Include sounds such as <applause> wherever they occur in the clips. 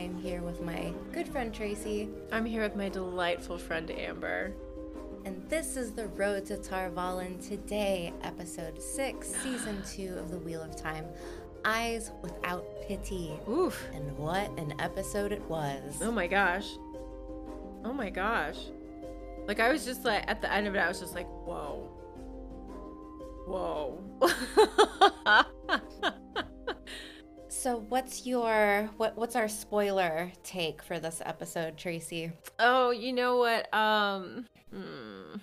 I am here with my good friend Tracy, I'm here with my delightful friend Amber. and this is The Road to Tar Valon. Today, episode 6, <sighs> season 2 of The Wheel of Time Eyes Without Pity. Oof. And what an episode it was. Oh my gosh. Oh my gosh. Like I was just like at the end of it, I was just like, whoa. Whoa. <laughs> So, what's your what what's our spoiler take for this episode, Tracy? oh, you know what? Um hmm.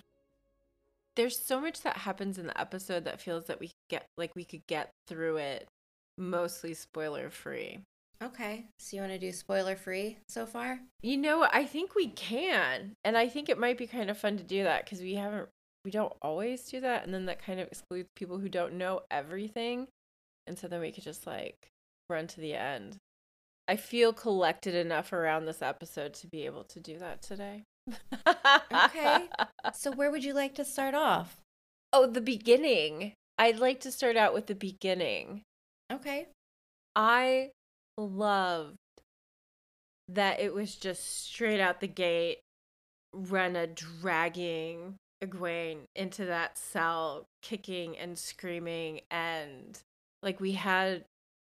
there's so much that happens in the episode that feels that we get like we could get through it mostly spoiler free. Okay, so you want to do spoiler free so far? You know. I think we can. And I think it might be kind of fun to do that because we haven't, we don't always do that. And then that kind of excludes people who don't know everything. And so then we could just like run to the end. I feel collected enough around this episode to be able to do that today. Okay. <laughs> So, where would you like to start off? Oh, the beginning. I'd like to start out with the beginning. Okay. I loved that it was just straight out the gate, Renna dragging Egwene into that cell, kicking and screaming. And like we had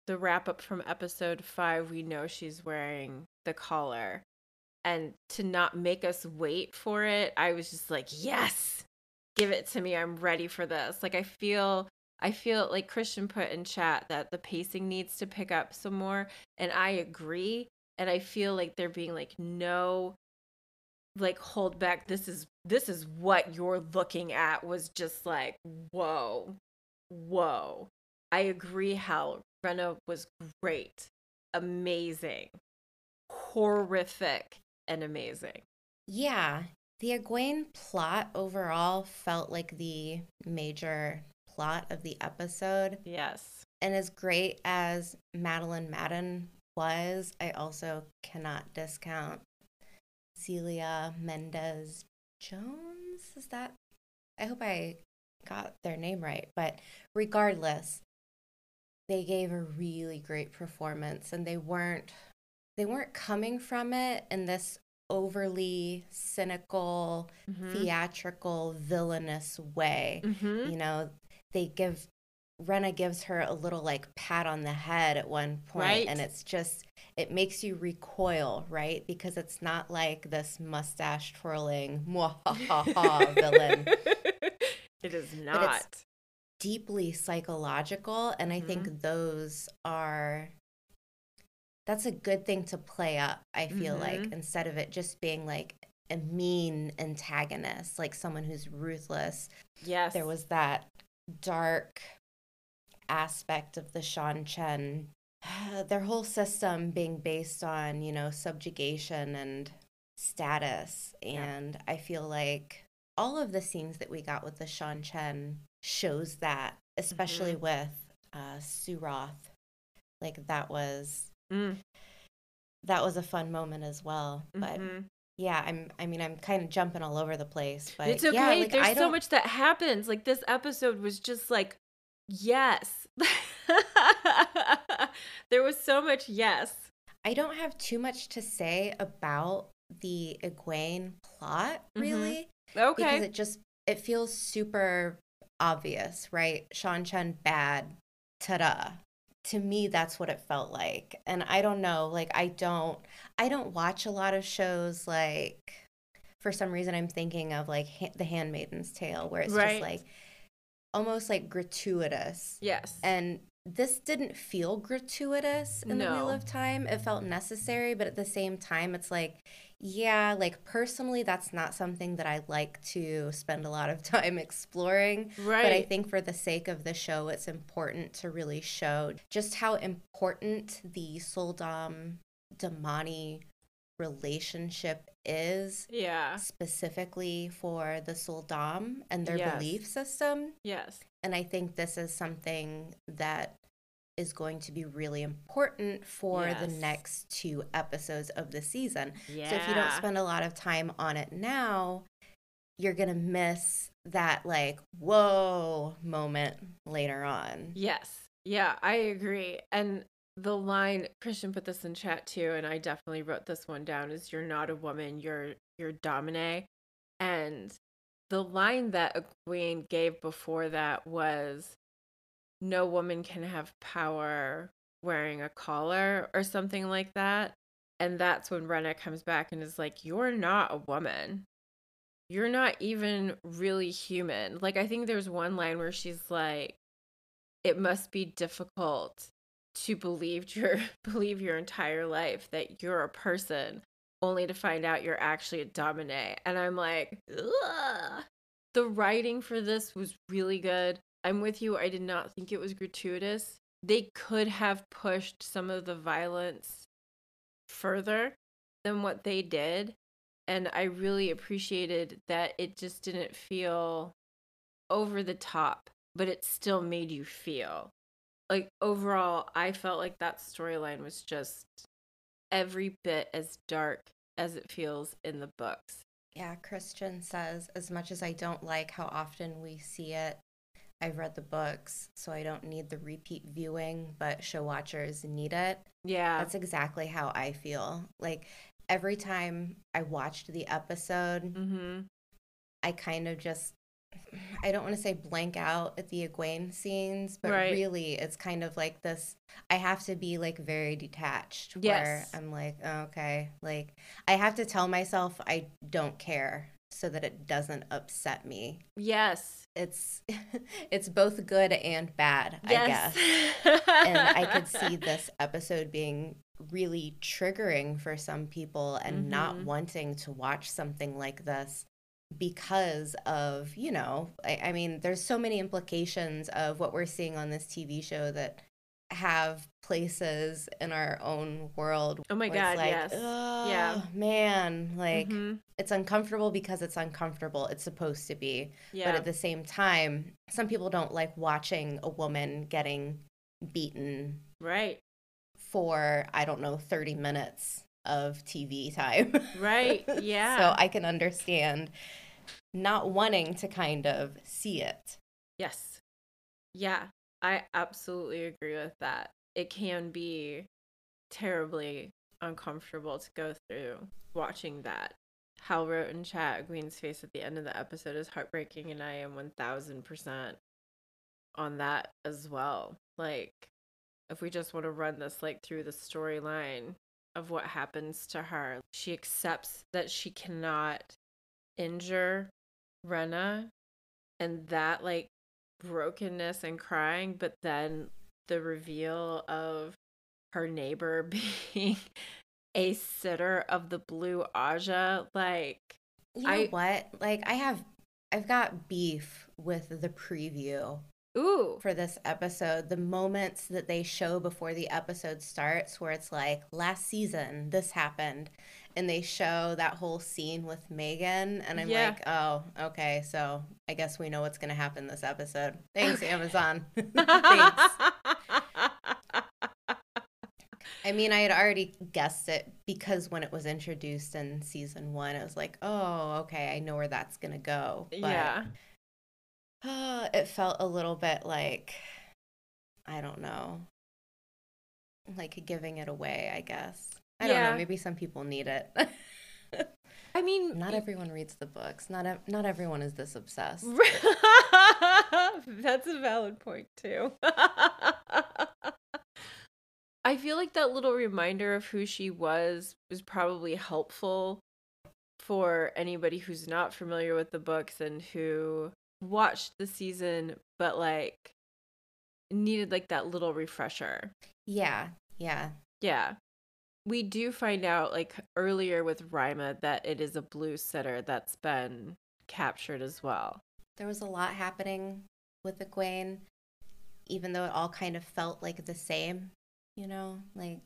the wrap up from episode five, we know she's wearing the collar. And to not make us wait for it, I was just like, yes, give it to me. I'm ready for this. Like I feel I feel like Christian put in chat that the pacing needs to pick up some more, and I agree. And I feel like there being like no like hold back. This is this is what you're looking at was just like whoa, whoa. I agree. How Renna was great, amazing, horrific, and amazing. Yeah, the Egwene plot overall felt like the major plot of the episode. Yes. And as great as Madeline Madden was, I also cannot discount Xelia Mendes Jones. Is that? I hope I got their name right. But regardless, they gave a really great performance and they weren't they weren't coming from it in this overly cynical, Mhm. theatrical, villainous way. Mhm. You know, they give Renna gives her a little like pat on the head at one point, Right. and it's just it makes you recoil, right? Because it's not like this mustache twirling <laughs> villain. <laughs> it is not. Deeply psychological, and I think those are that's a good thing to play up. I feel like Mhm. instead of it just being like a mean antagonist, like someone who's ruthless. yes. there was that dark aspect of the Seanchan, <sighs> their whole system being based on, you know, subjugation and status. Yeah. And I feel like all of the scenes that we got with the Seanchan shows that, especially Mm-hmm. with uh, Suroth. Like that was Mm, that was a fun moment as well. But mhm. yeah, I'm I mean I'm kind of jumping all over the place. But it's yeah, okay. like, I There's so don't- much that happens. Like this episode was just like, yes. <laughs> there was so much yes. I don't have too much to say about the Egwene plot, Mhm. really, because it just it feels super obvious, right? Seanchan bad, ta-da. To me, that's what it felt like, and I don't know, like I don't, I don't watch a lot of shows like. For some reason, I'm thinking of like ha- The Handmaiden's Tale, where it's Right. just like almost like gratuitous. yes. And this didn't feel gratuitous in the Wheel of Time. It felt necessary, but at the same time, it's like, yeah, like personally, that's not something that I like to spend a lot of <laughs> time exploring. right. But I think for the sake of the show, it's important to really show just how important the Suldam Damane relationship is Yeah. specifically for the Suldam and their Yes. belief system. Yes. And I think this is something that is going to be really important for the next two episodes of the season. Yeah. So if you don't spend a lot of time on it now, you're going to miss that like whoa moment later on. Yes. Yeah, I agree. And the line Christian put this in chat too, and I definitely wrote this one down is you're not a woman, you're you're damane. And the line that Egwene gave before that was no woman can have power wearing a collar or something like that. And that's when Renna comes back and is like, You're not a woman. You're not even really human. Like, I think there's one line where she's like, It must be difficult to believe your <laughs> believe your entire life that you're a person only to find out you're actually a damane. And I'm like, Ugh. the writing for this was really good. I'm with you. I did not think it was gratuitous. They could have pushed some of the violence further than what they did. And I really appreciated that it just didn't feel over the top, but it still made you feel. Like overall, I felt like that storyline was just every bit as dark as it feels in the books. Yeah, Christian says, as much as I don't like how often we see it, I've read the books, so I don't need the repeat viewing, but show watchers need it. Yeah. That's exactly how I feel. Like every time I watched the episode, mm-hmm. I kind of just I don't want to say blank out at the Egwene scenes, but Right. really it's kind of like this I have to be like very detached Yes. where I'm like, oh, okay, like I have to tell myself I don't care so that it doesn't upset me. Yes. It's <laughs> it's both good and bad, I guess. and I could <laughs> see this episode being really triggering for some people and not Mhm. wanting to watch something like this because of, you know, I, I mean, there's so many implications of what we're seeing on this TV show that have places in our own world. Oh my God, like, yes. Yeah. Man, like Mhm. it's uncomfortable because it's uncomfortable. It's supposed to be. Yeah. But at the same time, some people don't like watching a woman getting beaten right. for, I don't know, 30 minutes of TV time. Right. <laughs> Yeah. so I can understand not wanting to kind of see it. Yes. Yeah, I absolutely agree with that. It can be terribly uncomfortable to go through watching that. Hal wrote in chat, Egwene's face at the end of the episode is heartbreaking, and I am 1000% on that as well. Like, if we just want to run this like through the storyline of what happens to her, she accepts that she cannot injure Renna and that like brokenness and crying, but then the reveal of her neighbor <laughs> being a sitter of the blue Ajah, like You know I- what? Like I have I've got beef with the preview ooh, for this episode. The moments that they show before the episode starts where it's like last season this happened and they show that whole scene with Megan and I'm Yeah. like, "Oh, okay. So, I guess we know what's going to happen this episode." Thanks Amazon. <laughs> Thanks. I mean, I had already guessed it because when it was introduced in season 1, I was like, "Oh, okay. I know where that's going to go." But yeah. Uh, it felt a little bit like I don't know, like giving it away. I guess I don't know. Maybe some people need it. <laughs> I mean, not everyone reads the books. Not not everyone is this obsessed. <laughs> That's a valid point too. <laughs> I feel like that little reminder of who she was was probably helpful for anybody who's not familiar with the books and who watched the season but like needed like that little refresher. Yeah, yeah, Yeah. We do find out like earlier with Ryma that it is a blue sitter that's been captured as well. there was a lot happening with the Egwene, even though it all kind of felt like the same. You know, like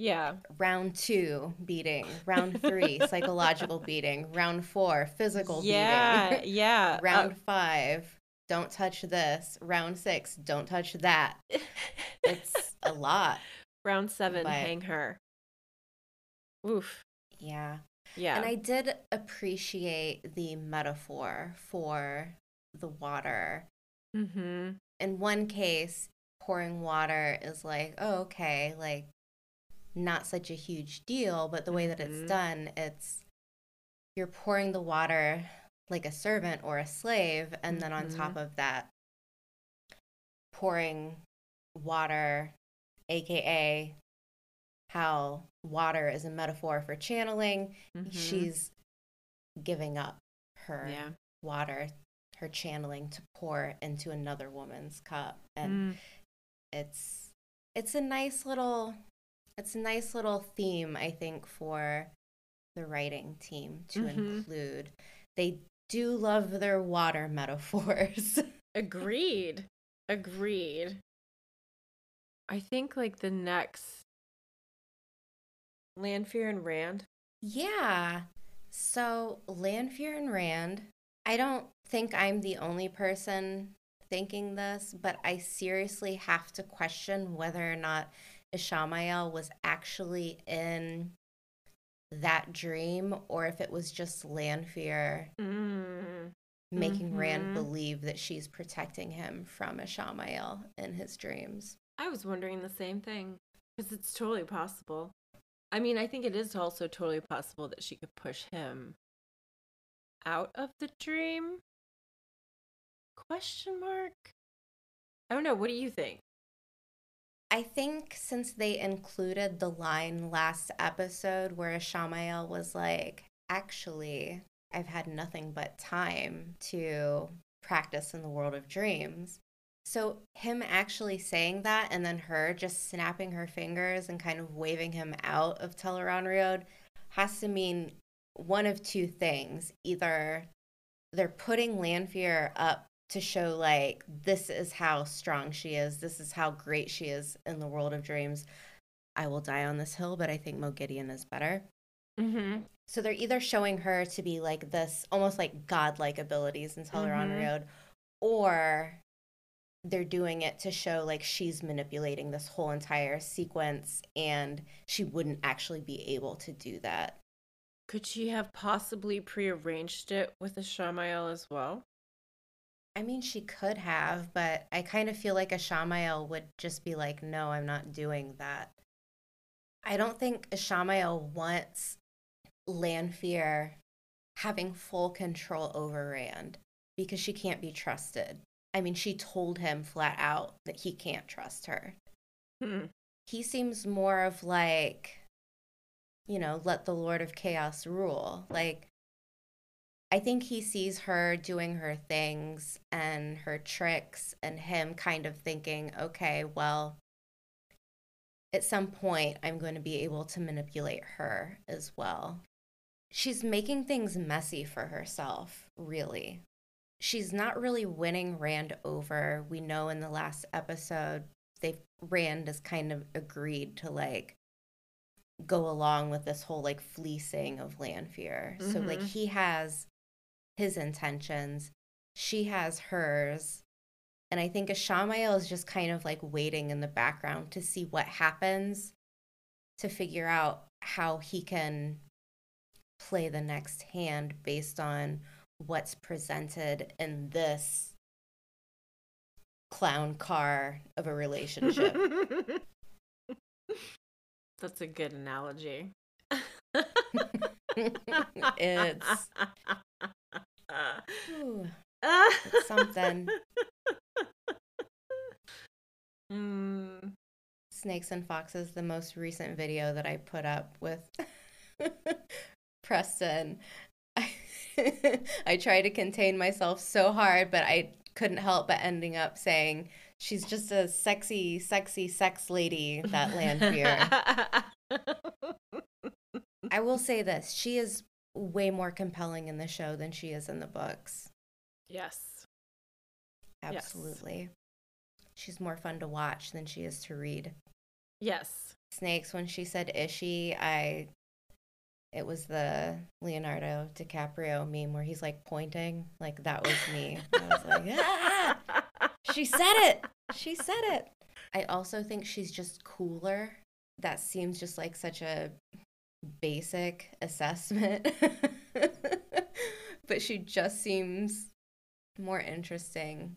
Yeah. Round two, beating. Round three, <laughs> psychological beating. Round four, physical Yeah. beating. Yeah. <laughs> Uh, Round five, don't touch this. Round six, don't touch that. <laughs> It's a lot. round seven, but- hang her. Oof. Yeah. Yeah. And I did appreciate the metaphor for the water. mm-hmm. In one case, pouring water is like, oh, okay, like not such a huge deal. But the way that it's done, it's you're pouring the water like a servant or a slave. And then on top of that, pouring water, AKA how water is a metaphor for channeling. Mhm. She's giving up her Yeah. water, her channeling to pour into another woman's cup. And Mm. it's it's a nice little it's a nice little theme, I think, for the writing team to Mhm. include. They do love their water <laughs> metaphors. Agreed. Agreed. I think like the next Lanfear and Rand. Yeah. So, Lanfear and Rand, I don't think I'm the only person thinking this, but I seriously have to question whether or not Ishamael was actually in that dream or if it was just Lanfear Mm. making Rand Mhm. believe that she's protecting him from Ishamael in his dreams. I was wondering the same thing because it's totally possible. I mean, I think it is also totally possible that she could push him out of the dream. Question mark? I don't know. What do you think? I think since they included the line last episode where Ishamael was like, actually, I've had nothing but time to practice in the world of dreams. So, him actually saying that and then her just snapping her fingers and kind of waving him out of Tel'aran'rhiod has to mean one of two things. Either they're putting Lanfear up to show like this is how strong she is this is how great she is in the world of dreams i will die on this hill but i think Moghedien is better Mm-hmm. so they're either showing her to be like this almost like godlike abilities in teleron Mhm. road or they're doing it to show like she's manipulating this whole entire sequence and she wouldn't actually be able to do that Could she have possibly prearranged it with the Shamael as well? I mean, she could have, but I kind of feel like Ishamael would just be like, no, I'm not doing that. I don't think Ishamael wants Lanfear having full control over Rand because she can't be trusted. I mean, she told him flat out that he can't trust her. Hmm. He seems more of like, you know, let the Lord of Chaos rule. Like, I think he sees her doing her things and her tricks, and him kind of thinking, okay, well, at some point, I'm going to be able to manipulate her as well. She's making things messy for herself, really. She's not really winning Rand over. We know in the last episode, they've Rand has kind of agreed to like go along with this whole like fleecing of Lanfear. So like Mhm. he has his intentions, she has hers. And I think Ishamael is just kind of like waiting in the background to see what happens to figure out how he can play the next hand based on what's presented in this clown car of a relationship. <laughs> That's a good analogy. <laughs> it's ooh, something. <laughs> Mm, Snakes and Foxes, the most recent video that I put up with <laughs> Preston. I, I tried to contain myself so hard, but I couldn't help but ending up saying she's just a sexy, sexy sex lady, that <laughs> Lanfear. I will say this she is way more compelling in the show than she is in the books. yes. Yes. Absolutely. She's more fun to watch than she is to read. Yes. snakes when she said Ishi, I it was the Leonardo DiCaprio meme where he's like pointing. Like that was me. I was like, ah! <laughs> she said it. She said it. I also think she's just cooler. That seems just like such a basic assessment. <laughs> but she just seems more interesting,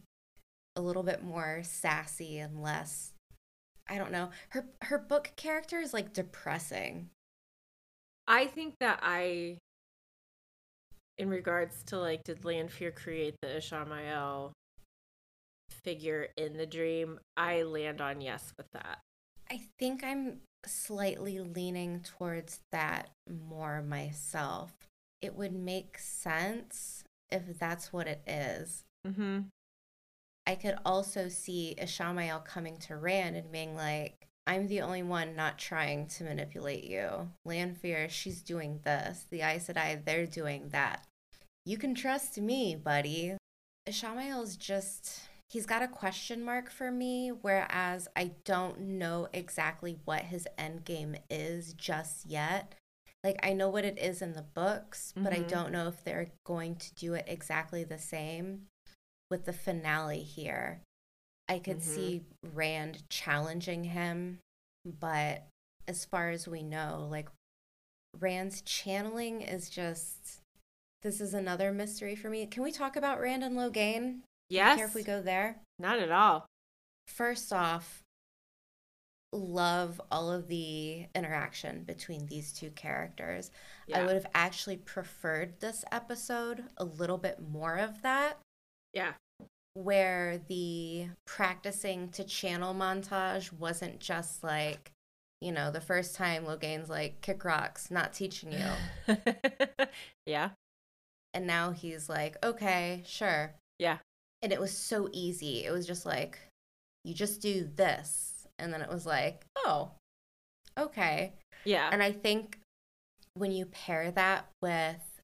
a little bit more sassy and less I don't know. Her her book character is like depressing. I think that I, in regards to like, did Lanfear create the Ishamael figure in the dream? I land on yes with that. I think I'm slightly leaning towards that more myself. It would make sense if that's what it is. Mm-hmm. I could also see Ishamael coming to Rand and being like, I'm the only one not trying to manipulate you. Lanfear, she's doing this. The Aes Sedai, they're doing that. You can trust me, buddy. Ishamael's just, he's got a question mark for me, whereas I don't know exactly what his end game is just yet. Like, I know what it is in the books, but mm-hmm. I don't know if they're going to do it exactly the same with the finale here. I could mm-hmm. see Rand challenging him, but as far as we know, like Rand's channeling is just this is another mystery for me. Can we talk about Rand and Logain? Yes. Care if we go there? Not at all. First off, love all of the interaction between these two characters. Yeah. I would have actually preferred this episode a little bit more of that. Yeah where the practicing to channel montage wasn't just like, you know, the first time Logain's like, kick rocks, not teaching you. <laughs> yeah. And now he's like, okay, sure. Yeah. And it was so easy. It was just like, you just do this. And then it was like, oh, okay. Yeah. And I think when you pair that with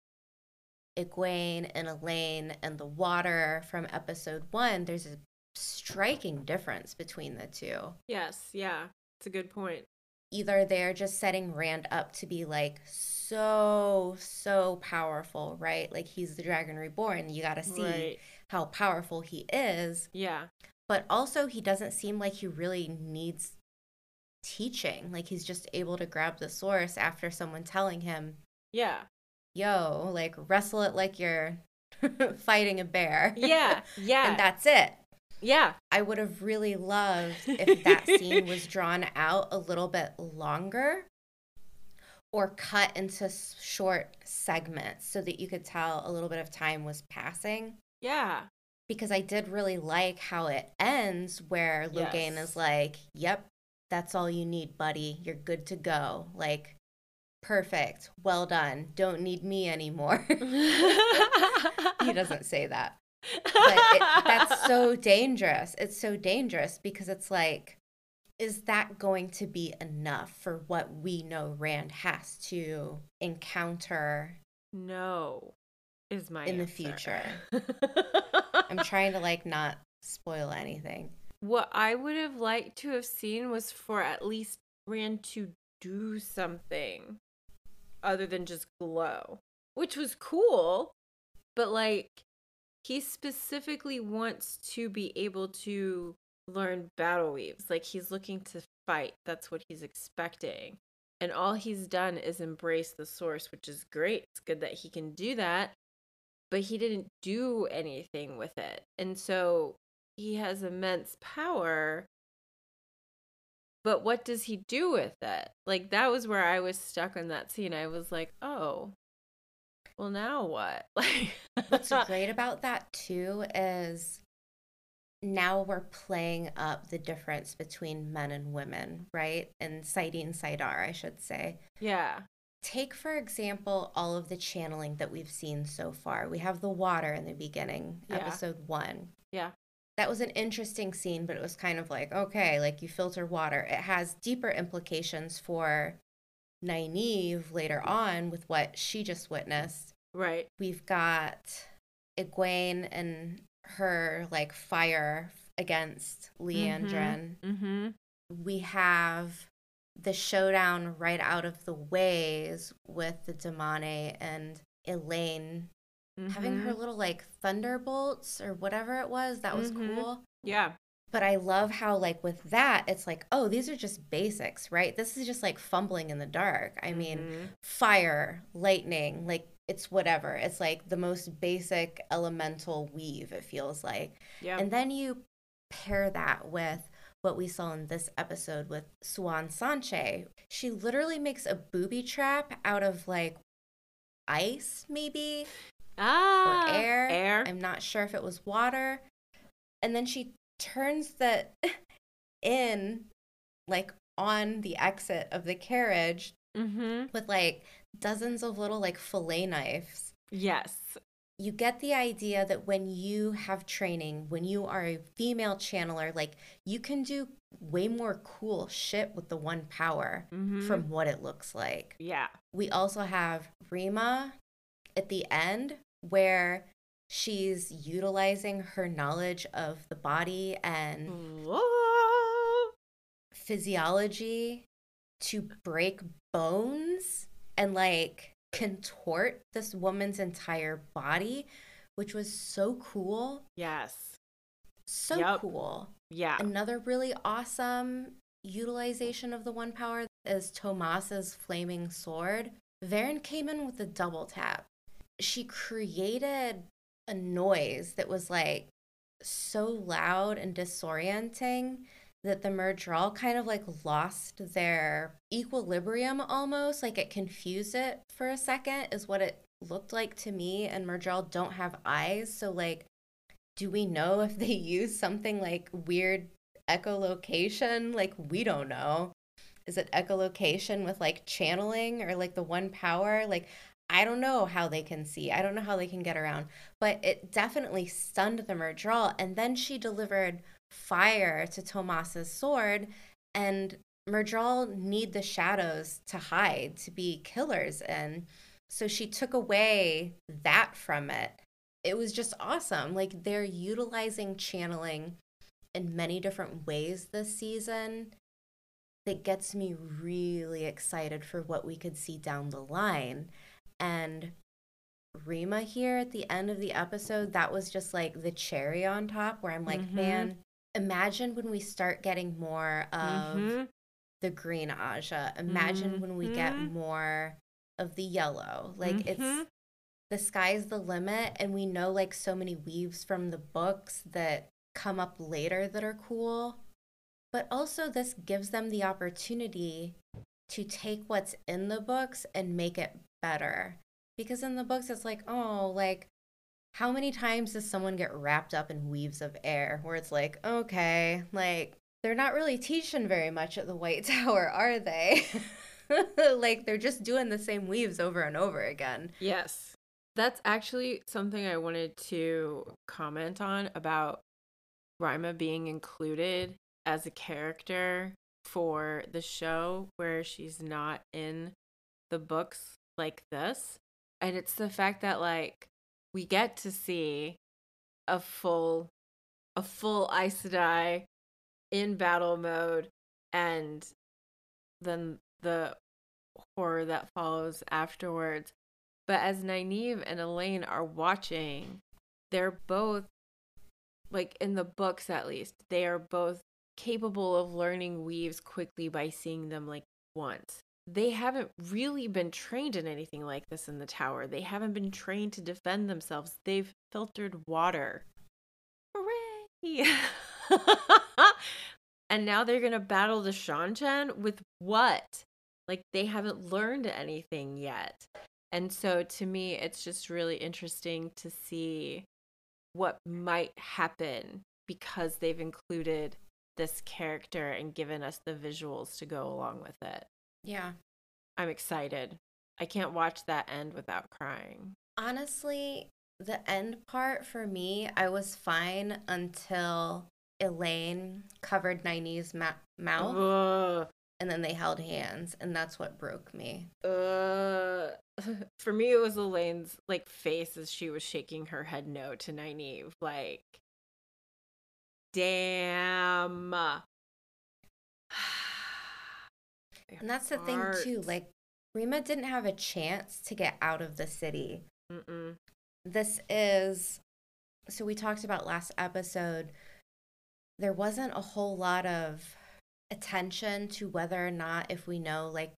Egwene and Elayne and the water from episode one, there's a striking difference between the two. Yes, yeah. It's a good point. Either they're just setting Rand up to be like so, so powerful, right? Like he's the Dragon Reborn. You got to see right. How powerful he is. Yeah. But also, he doesn't seem like he really needs teaching. Like he's just able to grab the source after someone telling him, yeah yo, like wrestle it like you're <laughs> fighting a bear. Yeah, <laughs> yeah. and that's it. Yeah. I would have really loved <laughs> if that scene was drawn out a little bit longer or cut into short segments so that you could tell a little bit of time was passing. Yeah. Because I did really like how it ends where Logain yes. is like, "Yep, that's all you need, buddy. You're good to go." Like perfect, well done, don't need me anymore. <laughs> he doesn't say that. But it, that's so <laughs> dangerous. It's so dangerous because it's like, is that going to be enough for what we know Rand has to encounter? No, is my in answer. the future. <laughs> I'm trying to like not spoil anything. What I would have liked to have seen was for at least Rand to do something other than just glow, which was cool. But like, he specifically wants to be able to learn battle weaves. Like, he's looking to fight. That's what he's expecting. And all he's done is embrace the source, which is great. It's good that he can do that. But he didn't do anything with it. And so he has immense power but what does he do with it? Like that was where I was stuck on that scene. I was like, "Oh. Well, now what?" <laughs> Like What's <laughs> great about that too is now we're playing up the difference between men and women, right? And saidin saidar, I should say. Yeah. Take, for example, all of the channeling that we've seen so far. We have the water in the beginning, yeah. episode one. Yeah that was an interesting scene, but it was kind of like, okay, like you filter water. It has deeper implications for Nynaeve later on with what she just witnessed. Right. We've got Egwene and her like fire against Liandrin. Mm-hmm. Mm-hmm. We have the showdown right out of the ways with the Damane and Elayne having her Mhm. little like thunderbolts or whatever it was. That was Mhm. cool. Yeah. But I love how, like, with that, it's like, oh, these are just basics, right? This is just like fumbling in the dark. I mean, Mhm. fire, lightning, like, it's whatever. It's like the most basic elemental weave, it feels like. Yeah. And then you pair that with what we saw in this episode with Siuan Sanche. She literally makes a booby trap out of like ice, maybe, ah, or air. Air. I'm not sure if it was water. And then she turns the <laughs> in like on the exit of the carriage mm-hmm. with like dozens of little like fillet knives. Yes. You get the idea that when you have training, when you are a female channeler, like you can do way more cool shit with the one power Mhm. from what it looks like. Yeah. We also have Ryma at the end where she's utilizing her knowledge of the body and Whoa. physiology to break bones and like contort this woman's entire body, which was so cool. Yes. So Yup. cool. Yeah. Another really awesome utilization of the one power is Tomas's flaming sword. Verin came in with a double tap. She created a noise that was like so loud and disorienting that the Myrddraal kind of like lost their equilibrium almost. Like it confused it for a second, is what it looked like to me. And Myrddraal don't have eyes. So, like, do we know if they <laughs> use something like weird echolocation? Like, we don't know. Is it echolocation with like channeling or like the one power? Like, I don't know how they can see. I don't know how they can get around. But it definitely stunned the Myrddraal. And then she delivered fire to Tomas's sword. And Myrddraal need the shadows to hide, to be killers in. So she took away that from it it was just awesome. Like they're utilizing channeling in many different ways this season that gets me really excited for what we could see down the line. And Ryma here at the end of the episode, that was just like the cherry on top where I'm like, Mhm. man, imagine when we start getting more of Mhm. the green Ajah. Imagine when we get Mhm. more of the yellow. Like it's Mhm. the sky's the limit and we know like so many weaves from the books that come up later that are cool. But also this gives them the opportunity to take what's in the books and make it better. Because in the books it's like, oh, like how many times does someone get wrapped up in weaves of air where it's like, okay, like they're not really teaching very much at the White <laughs> Tower, are they? <laughs> like they're just doing the same weaves over and over again. Yes. That's actually something I wanted to comment on about Ryma being included as a character for the show where she's not in the books like this. And it's the fact that like we get to see a full a full Aes Sedai in battle mode and then the horror that follows afterwards. But as Nynaeve and Elayne are watching, they're both, like in the books at least, they are both capable of learning weaves quickly by seeing them like once. They haven't really been trained in anything like this in the tower. They haven't been trained to defend themselves. They've filtered water. Hooray! <laughs> and now they're going to battle the Seanchan with what? Like they haven't learned anything yet. And so to me, it's just really interesting to see what might happen because they've included this character and given us the visuals to go along with it. Yeah. I'm excited. I can't watch that end without crying. Honestly, the end part for me, I was fine until Elayne covered Nynaeve's ma- mouth Ugh. and then they held hands, and that's what broke me. Uh, <laughs> for me, it was Elayne's like face as she was shaking her head no to Nynaeve. Like, damn. <sighs> <sighs> <sighs> And that's the thing too. Like Ryma didn't have a chance to get out of the city. Mm-mm. This is so we talked about last episode. There wasn't a whole lot of attention to whether or not if we know like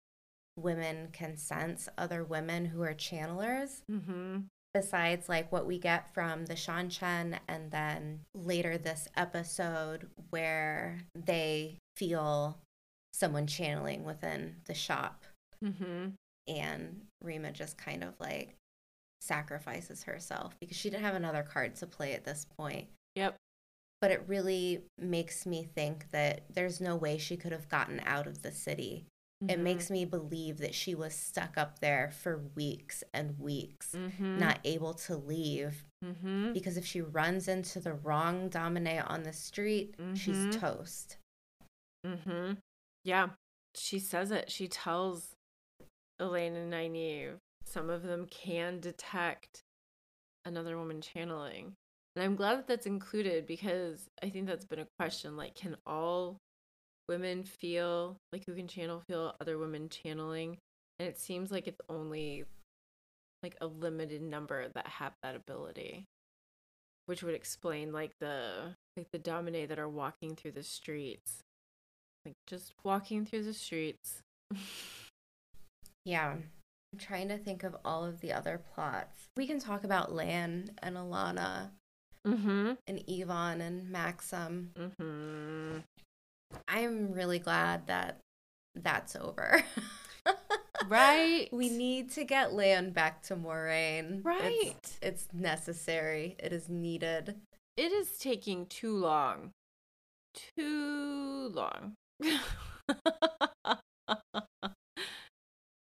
women can sense other women who are channelers. Mm-hmm. Besides, like what we get from the Seanchan, and then later this episode where they feel someone channeling within the shop Mm-hmm. and Rima just kind of like sacrifices herself because she didn't have another card to play at this point. Yep. But it really makes me think that there's no way she could have gotten out of the city. It Mhm. makes me believe that she was stuck up there for weeks and weeks, Mhm. not able to leave. Mhm. Because if she runs into the wrong Damane on the street, she's toast. Yeah. She says it. She tells Elayne and Nynaeve some of them can detect another woman channeling. And I'm glad that that's included because I think that's been a question. Like, can all women feel like who can channel feel other women channeling? And it seems like it's only like a limited number that have that ability, which would explain like the like the damane that are walking through the streets like just walking through the streets. Yeah. I'm trying to think of all of the other plots. We can talk about Lan and Alana mm-hmm. and Ihvon and Maksim. Mm-hmm. I'm really glad that that's over. <laughs> Right. We need to get Lan back to Moiraine. Right. It's, it's necessary. It is needed. It is taking too long. Too long.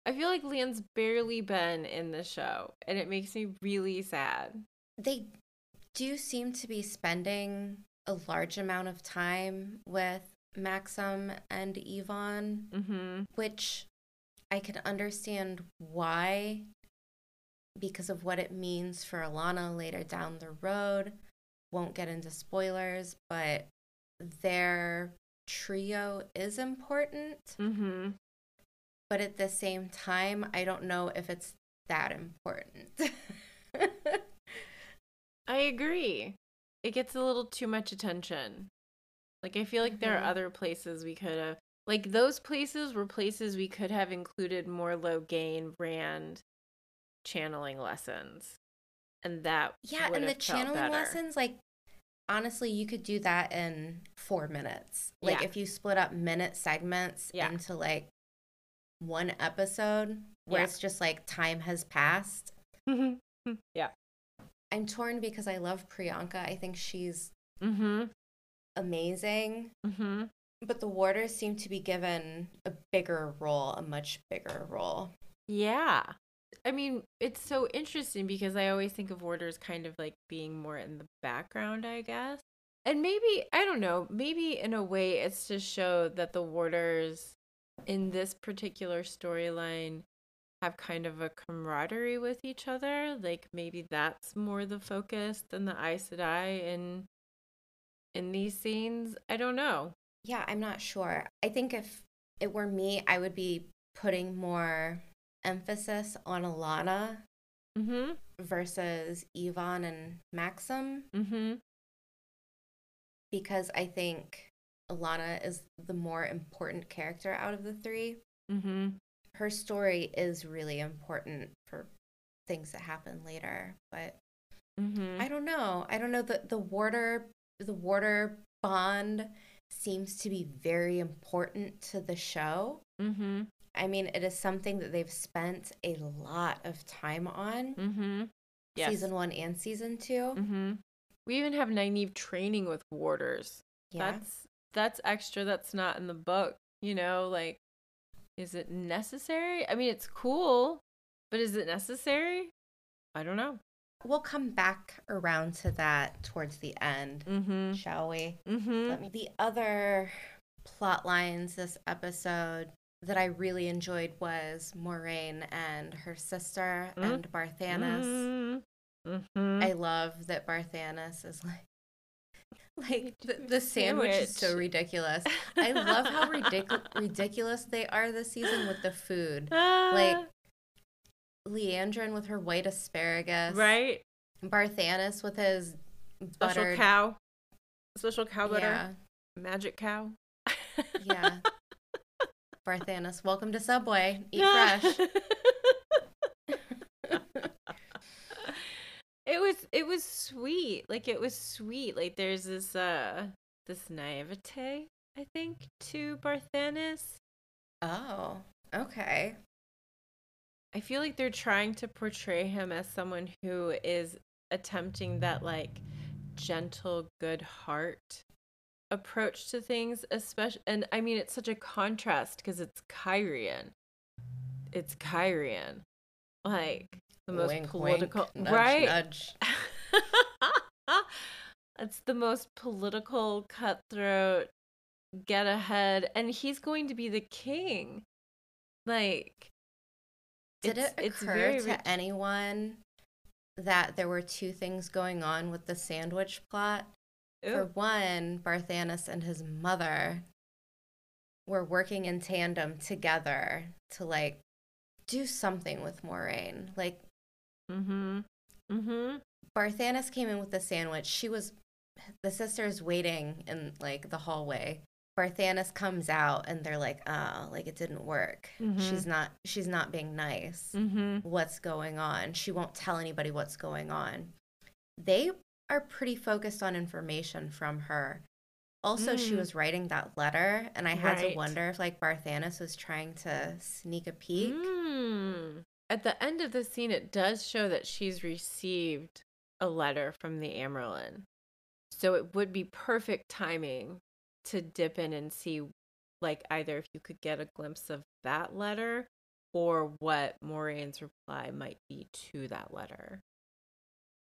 I feel like Leon's barely been in the show, and it makes me really sad. They do seem to be spending a large amount of time with Maksim and Ihvon, Mm-hmm. which I can understand why because of what it means for Alana later down the road. Won't get into spoilers, but their trio is important. Mm-hmm. But at the same time, I don't know if it's that important. <laughs> I agree. It gets a little too much attention. Like I feel like there Mhm. are other places we could have like those places were places we could have included more Logain brand channeling lessons. And that yeah, and the channeling better. lessons, like, honestly, you could do that in four minutes. Like, Yeah. if you split up minute segments Yeah. into like one episode where Yeah. it's just like time has passed. yeah. I'm torn because I love Priyanka. I think she's Mhm. amazing. Mhm. But the warders seem to be given a bigger role, a much bigger role. Yeah. I mean, it's so interesting because I always think of warders kind of like being more in the background, I guess. And maybe, I don't know, maybe in a way it's to show that the warders in this particular storyline have kind of a camaraderie with each other. Like maybe that's more the focus than the Aes Sedai in in these scenes. I don't know. Yeah, I'm not sure. I think if it were me, I would be putting more emphasis on Alana Mm-hmm. versus Ihvon and Maksim Mm-hmm. because I think Alana is the more important character out of the three. Mm-hmm. Her story is really important for things that happen later, but Mm-hmm. I don't know. I don't know the the warder the warder bond seems to be very important to the show. Mm-hmm. I mean, it is something that they've spent a lot of time on. Mm-hmm. Yes. Season 1 and season 2. Mm-hmm. We even have Nynaeve training with warders. Yeah. That's that's extra that's not in the book. You know, like is it necessary? I mean it's cool, but is it necessary? I don't know. We'll come back around to that towards the end, Mm-hmm. shall we? Mm-hmm. Let me the other plot lines this episode that I really enjoyed was Moiraine and her sister Mhm. and Barthanes. Mm-hmm. I love that Barthanes is <laughs> like, Like the, the sandwich is so <laughs> ridiculous. I love how ridic- ridiculous they are this season with the food. <laughs> Ah, Like Liandrin with her white asparagus, right? Barthanes with his Special buttered cow. Special cow butter. Yeah, Magic cow. yeah. Barthanes, welcome to Subway. Eat Yeah. <laughs> fresh. <laughs> it was it was sweet. Like it was sweet. Like there's this uh this naivete, I think, to Barthanes. Oh, okay. I feel like they're trying to portray him as someone who is attempting that like gentle good heart approach to things especially and I mean it's such a contrast because it's Cairhien. It's Cairhien. Like the most Wink, political wink, nudge, right? Nudge. <laughs> it's the most political cutthroat get ahead and he's going to be the king. Like Did it's- it it's occur very to anyone that there were two things going on with the sandwich plot? For one, Barthanes and his mother were working in tandem together to like do something with Moiraine. Like Mm-hmm. Mm-hmm. Barthanes came in with the sandwich. She was the sisters waiting in like the hallway. Barthanes comes out and they're like, "Oh, like it didn't work. Mhm. She's not she's not being nice. Mm-hmm. What's going on? She won't tell anybody what's going on." They are pretty focused on information from her. Also, she Mm. was writing that letter, and I had Right. to wonder if like Barthanes was trying to sneak a peek. Mm. At the end of the scene, it does show that she's received a letter from the Amyrlin. So it would be perfect timing to dip in and see, like, either if you could get a glimpse of that letter or what Moiraine's reply might be to that letter.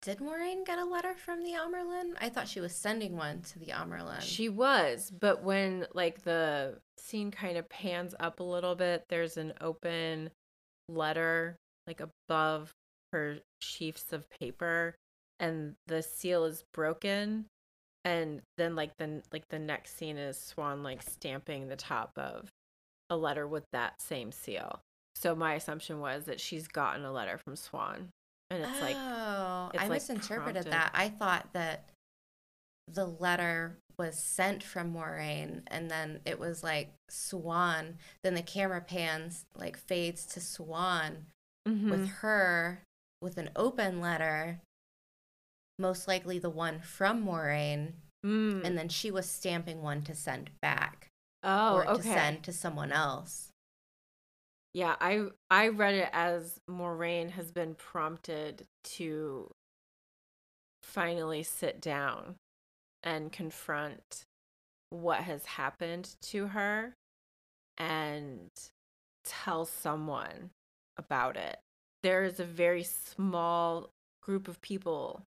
Did Moiraine get a letter from the Amyrlin? I thought she was sending one to the Amyrlin. She was, but when like the scene kind of pans up a little bit, there's an open letter like above her sheafs of paper and the seal is broken and then like the like the next scene is Siuan like stamping the top of a letter with that same seal. So my assumption was that she's gotten a letter from Siuan and it's like oh. Oh, I like, misinterpreted prompted. that. I thought that the letter was sent from Moiraine, and then it was like Siuan. Then the camera pans, like fades to Siuan mhm. with her with an open letter, most likely the one from Moiraine, Mm. and then she was stamping one to send back oh, or to send to someone else. Yeah, I I read it as Moiraine has been prompted to finally sit down and confront what has happened to her and tell someone about it. There is a very small group of people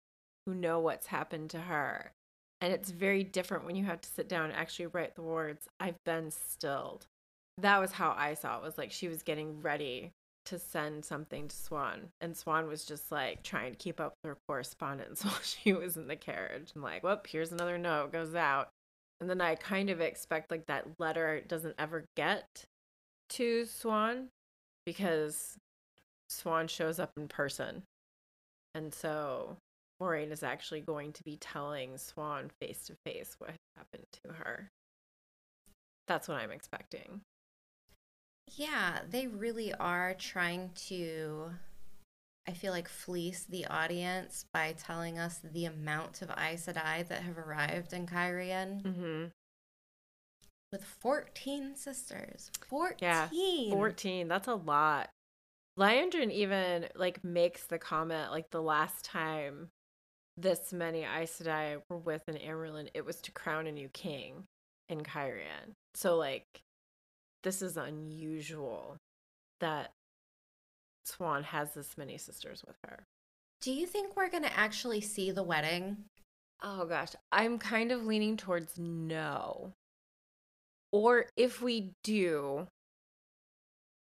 who know what's happened to her. And it's very different when you have to sit down and actually write the words, I've been stilled that was how I saw it. Was like she was getting ready to send something to Siuan, and Siuan was just like trying to keep up with her correspondence <laughs> while she was in the carriage. And like, whoop, here's another note goes out, and then I kind of expect like that letter doesn't ever get to Siuan because Siuan shows up in person, and so Moiraine is actually going to be telling Siuan face to face what happened to her. That's what I'm expecting. Yeah, they really are trying to, I feel like, fleece the audience by telling us the amount of Aes Sedai that have arrived in Cairhien Mm-hmm. with 14 sisters. 14! Yeah, 14. That's a lot. Liandrin even like makes the comment like the last time this many Aes Sedai were with an Amyrlin, it was to crown a new king in Cairhien. So like this is unusual that Siuan has this many sisters with her. Do you think we're going to actually see the wedding? Oh gosh, I'm kind of leaning towards no. Or if we do,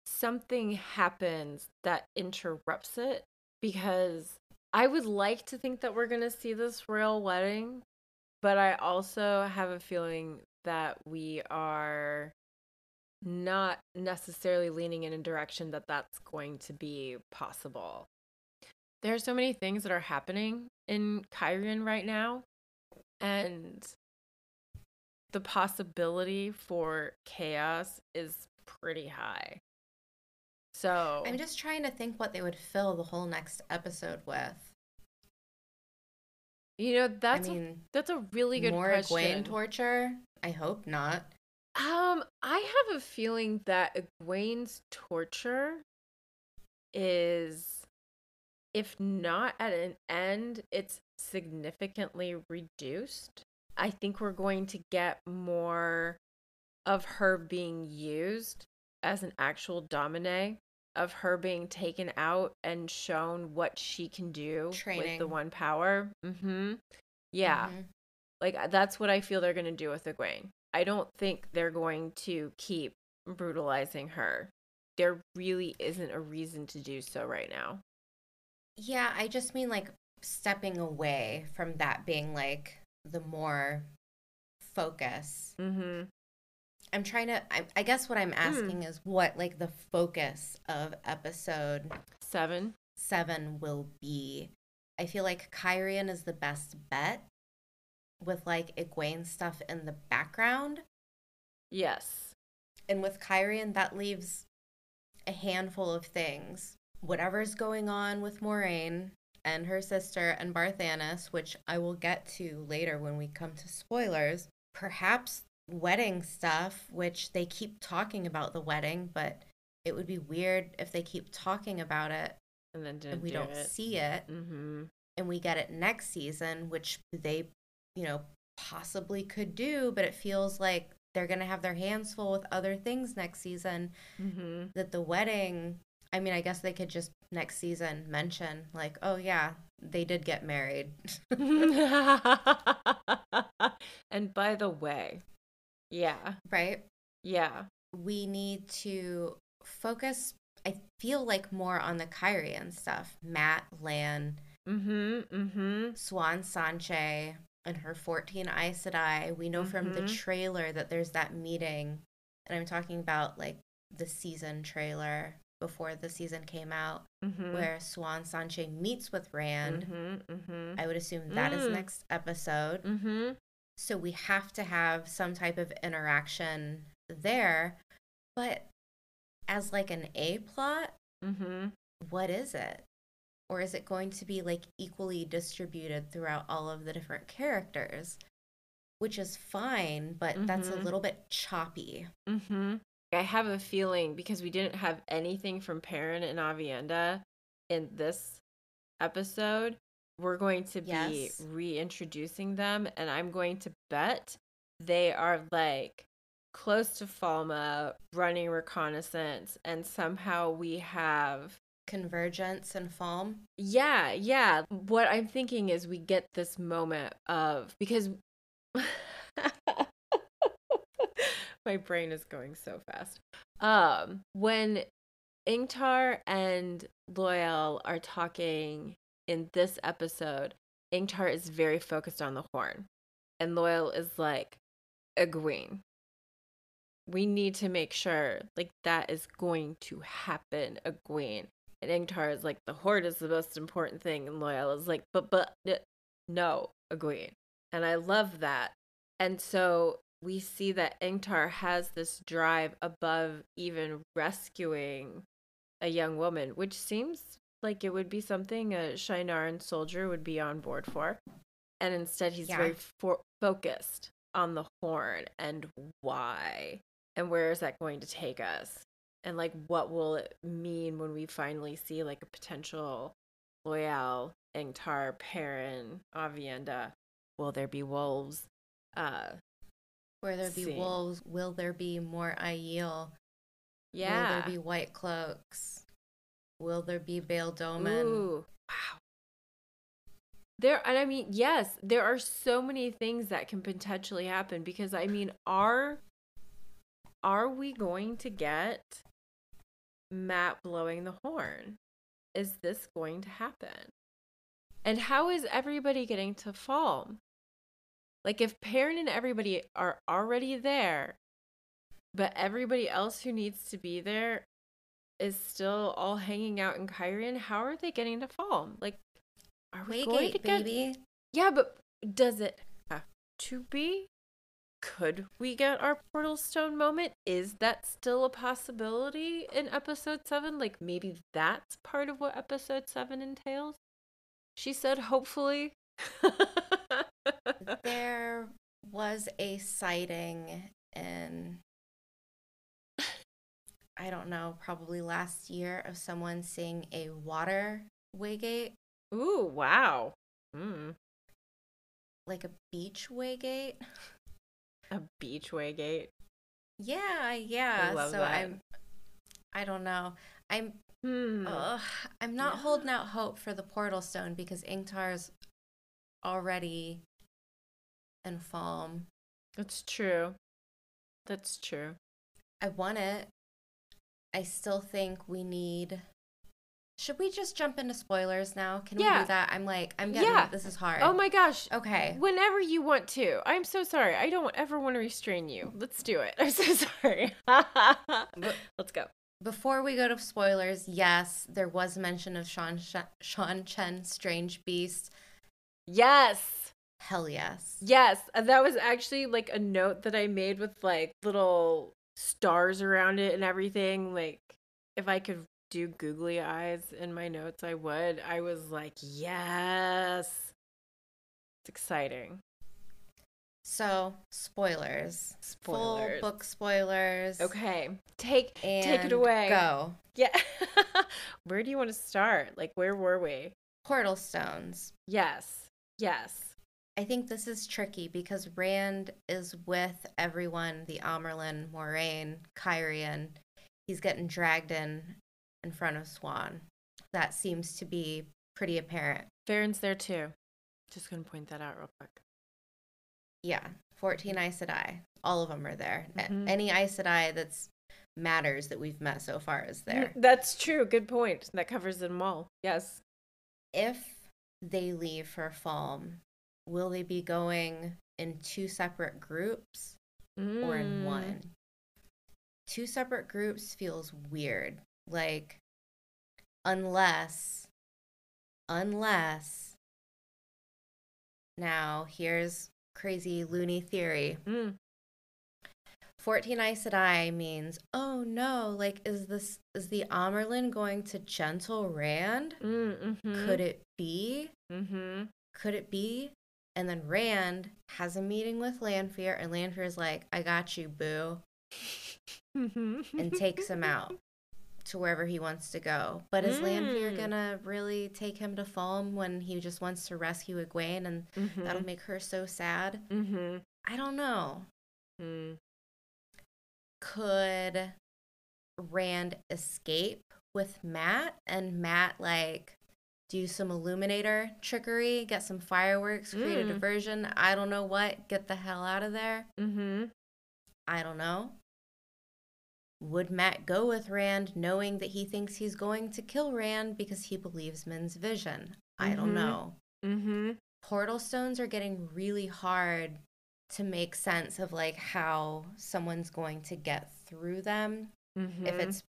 something happens that interrupts it because I would like to think that we're going to see this royal wedding, but I also have a feeling that we are not necessarily leaning in a direction that that's going to be possible. There are so many things that are happening in Cairhien right now, and the possibility for chaos is pretty high. So I'm just trying to think what they would fill the whole next episode with. You know, that's I a, mean, that's a really good more question. Egwene torture? I hope not. Um, I have a feeling that Egwene's torture is, if not at an end, it's significantly reduced. I think we're going to get more of her being used as an actual damane, of her being taken out and shown what she can do with the one power. Mm-hmm. Yeah. Mhm. Like uh, that's what I feel they're going to do with Egwene. I don't think they're going to keep brutalizing her. There really isn't a reason to do so right now. Yeah, I just mean like stepping away from that being like the more focus. Mm-hmm. I'm trying to, I, I guess what I'm asking is what like the focus of episode Seven. seven will be. I feel like Cairhien is the best bet with like Egwene stuff in the background. Yes. And with Cairhien, that leaves a handful of things. Whatever's going on with Moiraine and her sister and Barthanes, which I will get to later when we come to spoilers. Perhaps wedding stuff, which they keep talking about the wedding, but it would be weird if they keep talking about it And then and we do don't it. see it Mm-hmm. and we get it next season, which they, you know, possibly could do, but it feels like they're going to have their hands full with other things next season. Mm-hmm. That the wedding, I mean, I guess they could just next season mention, like, oh, yeah, they did get married. <laughs> and by the way, yeah, right? yeah, We need to focus, I feel like, more on the Cairhien stuff. Mat, Lan, mm-hmm, mm-hmm, Siuan Sanche and her 14 Aes Sedai. We know from the Mhm. trailer that there's that meeting, and I'm talking about like the season trailer before the season came out, mm-hmm, where Siuan Sanche meets with Rand. mm-hmm, mm-hmm, I would assume that is Mm. next episode. mm-hmm. So we have to have some type of interaction there. But as like an A plot, Mm-hmm. what is it? Or is it going to be like equally distributed throughout all of the different characters? Which is fine, but that's a Mhm. little bit choppy. Mm-hmm. I have a feeling because we didn't have anything from Perrin and Aviendha in this episode, we're going to be Yes. reintroducing them, and I'm going to bet they are like close to Falme, running reconnaissance, and somehow we have Convergence and Falme. yeah, yeah. What I'm thinking is we get this moment of because <laughs> my brain is going so fast. Um, when Ingtar and Loial are talking in this episode, Ingtar is very focused on the horn, and Loial is like, Egwene. We need to make sure like that is going to happen, Egwene. And Ingtar is like, the horde is the most important thing. And Loial is like, but, but, no, Egwene. And I love that. And so we see that Ingtar has this drive above even rescuing a young woman, which seems like it would be something a Shienaran soldier would be on board for. And instead, he's Yeah. very for- focused on the horn and why and where is that going to take us and like what will it mean when we finally see like a potential Loial Ingtar, Perrin, Aviendha. Will there be wolves? Uh Where there be wolves, will there be more Aiel? yeah. Will there be white cloaks? Will there be Bayle Domon? Ooh, wow. There and I mean, yes, there are so many things that can potentially happen because I mean, are are we going to get Mat blowing the horn? Is this going to happen? And how is everybody getting to Falme? Like if Perrin and everybody are already there, but everybody else who needs to be there is still all hanging out in Cairhien, how are they getting to Falme? Like, are we going to get? baby. Yeah, but does it have to be? Could we get our portal stone moment? Is that still a possibility in episode seven? Like maybe that's part of what episode seven entails? She said, hopefully. <laughs> There was a sighting in, I don't know, probably last year of someone seeing a water waygate, Ooh, wow. Mm. like a beach waygate. A beachway gate. Yeah, yeah. love so that. I'm, I don't know. I'm, Hmm. I'm not Yeah. holding out hope for the portal stone because Ingtar's already in Falme. That's true. That's true. I want it. I still think we need. Should we just jump into spoilers now? Can we do that? I'm like, I'm getting Yeah. this is hard. Oh my gosh. Okay. Whenever you want to. I'm so sorry. I don't ever want to restrain you. Let's do it. <laughs> I'm so sorry. <laughs> Let's go. Before we go to spoilers, yes, there was mention of Sean Sh- Seanchan Strange Beast. Yes. Hell yes. Yes. Uh, That was actually like a note that I made with like little stars around it and everything. Like, if I could do googly eyes in my notes, I would. I was like, yes. It's exciting. So spoilers. Spoilers. Full book spoilers. Okay. Take And take it away. Go. Yeah. <laughs> where do you want to start? Like, where were we? Portal stones. Yes. Yes. I think this is tricky because Rand is with everyone, the Amyrlin, Moiraine, Cairhien. He's getting dragged in in front of Siuan. That seems to be pretty apparent. Verin's there too. Just gonna point that out real quick. Yeah, 14 Aes Sedai. All of them are there. Mhm. Any Aes Sedai that's matters that we've met so far is there. That's true. Good point. That covers them all. Yes. If they leave for Falme, will they be going in two separate groups or in Mm. one. Two separate groups feels weird. Like, unless, unless, now here's crazy loony theory. Mm. 14 Aes Sedai means, oh no, like, is this, is the Amyrlin going to gentle Rand? Mm, mhm. Could it be? Mm-hmm. Could it be? And then Rand has a meeting with Lanfear, and Lanfear is like, I got you, boo. <laughs> Mm-hmm. and takes him out to wherever he wants to go. But is Lanfear Mm. gonna really take him to Falme when he just wants to rescue Egwene and that'll make her so sad? Mm-hmm. I don't know. Mm. Could Rand escape with Mat and Mat like do some illuminator trickery, get some fireworks, create a Mm. diversion? I don't know what. Get the hell out of there. Mm-hmm. I don't know. Would Mat go with Rand knowing that he thinks he's going to kill Rand because he believes Min's vision? I don't Mhm. know. Mm-hmm. Portal stones are getting really hard to make sense of like how someone's going to get through them Mm-hmm. if it's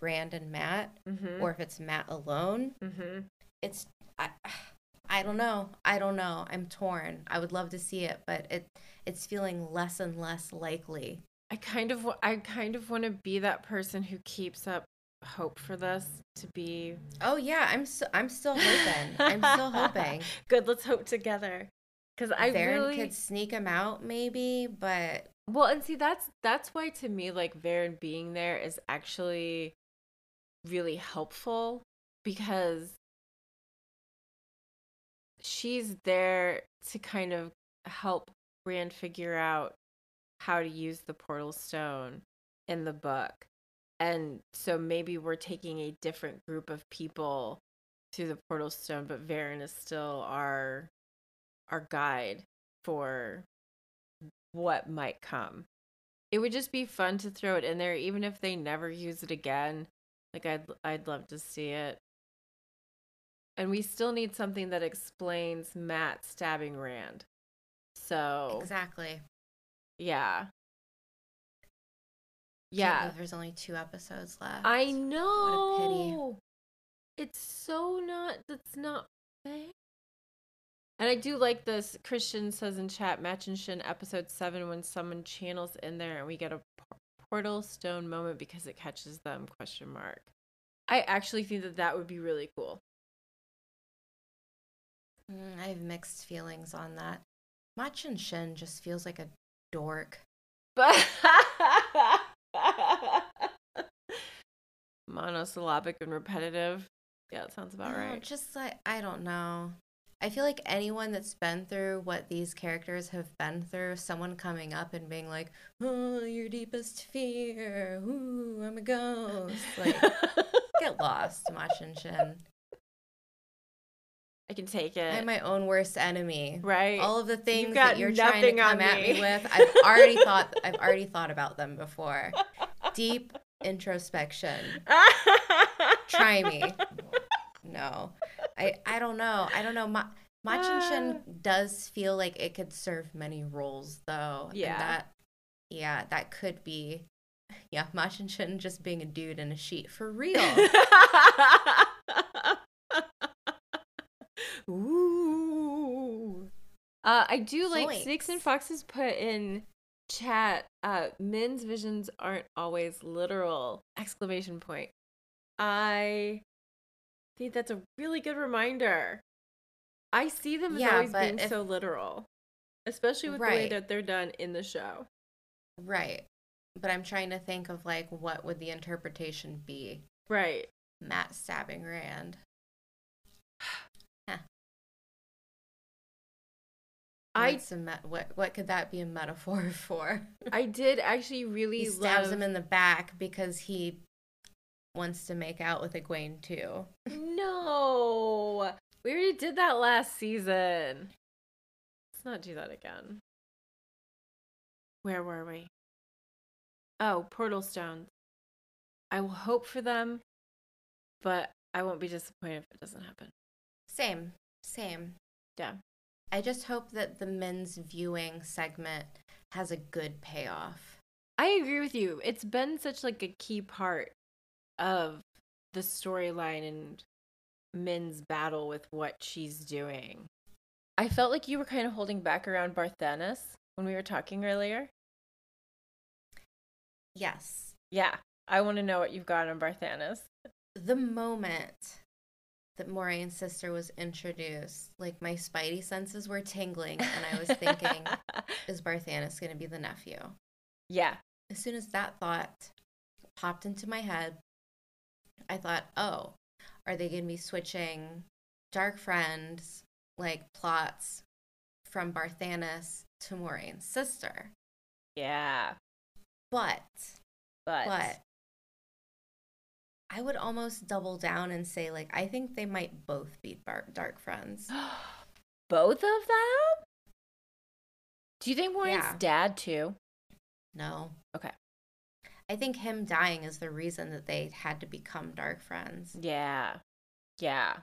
Rand and Mat mm-hmm. or if it's Mat alone. mm-hmm. It's I, I don't know. I don't know. I'm torn. I would love to see it, but it it's feeling less and less likely. I kind of I kind of want to be that person who keeps up hope for this to be Oh yeah, I'm so, I'm still hoping. I'm still hoping. <laughs> Good, let's hope together. Cuz I Verin really could sneak him out maybe, but Well, and see that's that's why to me like Verin being there is actually really helpful because she's there to kind of help Rand figure out how to use the portal stone in the book. And so maybe we're taking a different group of people through the portal stone, but Verin is still our our guide for what might come. It would just be fun to throw it in there, even if they never use it again. Like I'd I'd love to see it. And we still need something that explains Mat stabbing Rand. So Exactly. Yeah. Yeah. There's only two episodes left. I know. pity. It's so not. That's not fair. And I do like this. Christian says in chat, Machin Shin episode seven, when someone channels in there and we get a portal stone moment because it catches them? Question mark. I actually think that that would be really cool. Mm, I have mixed feelings on that. Machin Shin just feels like a dork. But <laughs> monosyllabic and repetitive. Yeah, it sounds about No, right. Just like I don't know. I feel like anyone that's been through what these characters have been through, someone coming up and being like, "Oh, your deepest fear. Ooh, I'm a ghost." Like, <laughs> get lost, Machin Shin. I can take it. I'm my own worst enemy. right. All of the things that you're trying to come at me me. with, I've <laughs> already thought. I've already thought about them before. Deep introspection. Try me. <laughs> No, I I don't know. I don't know. Ma- Machin uh. Shin does feel like it could serve many roles, though. Yeah. that, yeah, that could be. Yeah, Machin Shin just being a dude in a sheet for real. <laughs> Ooh. Uh, I do like Snakes and Foxes put in chat. Uh, Min's visions aren't always literal! Exclamation point. I think that's a really good reminder. I see them as Yeah, always being if- so literal, especially with the way that they're done in the show. right. But I'm trying to think of like what would the interpretation be? Right. Mat stabbing Rand. Huh. I What's a met- what what could that be a metaphor <laughs> for? I did actually really he stabs love him in the back because he wants to make out with Egwene too. No, we already did that last season. Let's not do that again. Where were we? Oh, portal stones. I will hope for them, but I won't be disappointed if it doesn't happen. Same, same. Yeah. I just hope that the Min's viewing segment has a good payoff. I agree with you. It's been such like a key part of the storyline and Min's battle with what she's doing. I felt like you were kind of holding back around Barthanes when we were talking earlier. Yes. Yeah, I want to know what you've got on Barthanes. The moment that Moiraine's sister was introduced, like my spidey senses were tingling and I was thinking, <laughs> is Barthanes going to be the nephew? yeah, as soon as that thought popped into my head, I thought, oh, are they going to be switching Dark Friends, like plots from Barthanes to Moiraine's sister? yeah, But, but, but, I would almost double down and say, like, I think they might both be Dark Friends. <gasps> both of them. Do you think Warren's Yeah. dad too? No. Okay. I think him dying is the reason that they had to become Dark Friends. Yeah, yeah.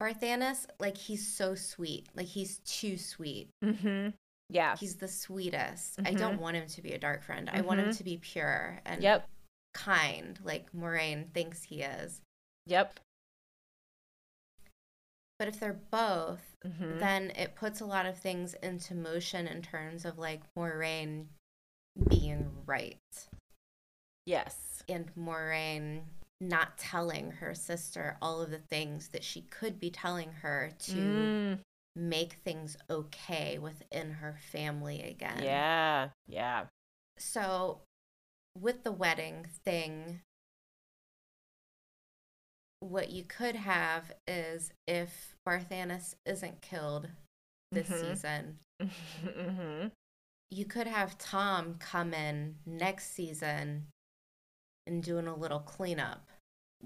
Barthanes, like, he's so sweet. Like, he's too sweet. Mm-hmm. Yeah. He's the sweetest. I don't want him to be a dark friend. I want him Mhm. to be pure and Yep. Kind, like Moiraine thinks he is. Yep. But if they're both, Mm-hmm. then it puts a lot of things into motion in terms of like Moiraine being right yes. and Moraine not telling her sister all of the things that she could be telling her to Mm, make things okay within her family again. yeah. Yeah. So, with the wedding thing, what you could have is if Barthanes isn't killed this Mhm. season, <laughs> mm-hmm. you could have Tom come in next season and doing a little cleanup,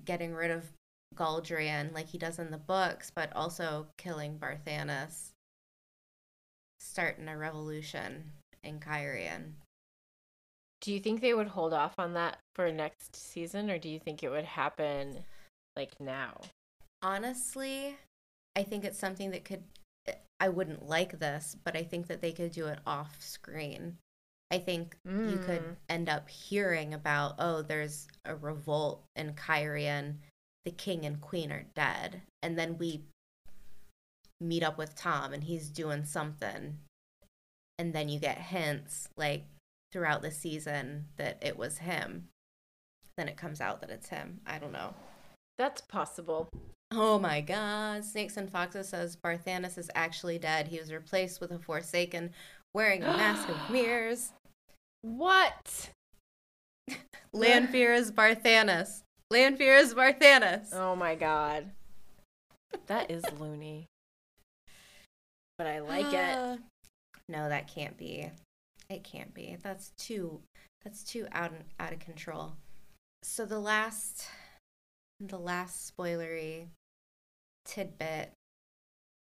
getting rid of Galdrian like he does in the books, but also killing Barthanes, starting a revolution in Cairhien. Do you think they would hold off on that for next season, or do you think it would happen like now? honestly, I think it's something that could I wouldn't like this, but I think that they could do it off screen. I think you could Mm. end up hearing about, oh, there's a revolt in Cairhien, the king and queen are dead. And then we meet up with Tom and he's doing something. And then you get hints like throughout the season that it was him. Then it comes out that it's him. I don't know. That's possible. Oh my god. Snakes and Foxes says Barthanes is actually dead. He was replaced with a Forsaken wearing a mask of <gasps> mirrors. What? <laughs> Lanfear is Barthanes. Lanfear is Barthanes. Oh my god. That is loony. But I like it. Uh, <gasps> No, that can't be. It can't be. That's too that's too out out of control. So the last the last spoilery tidbit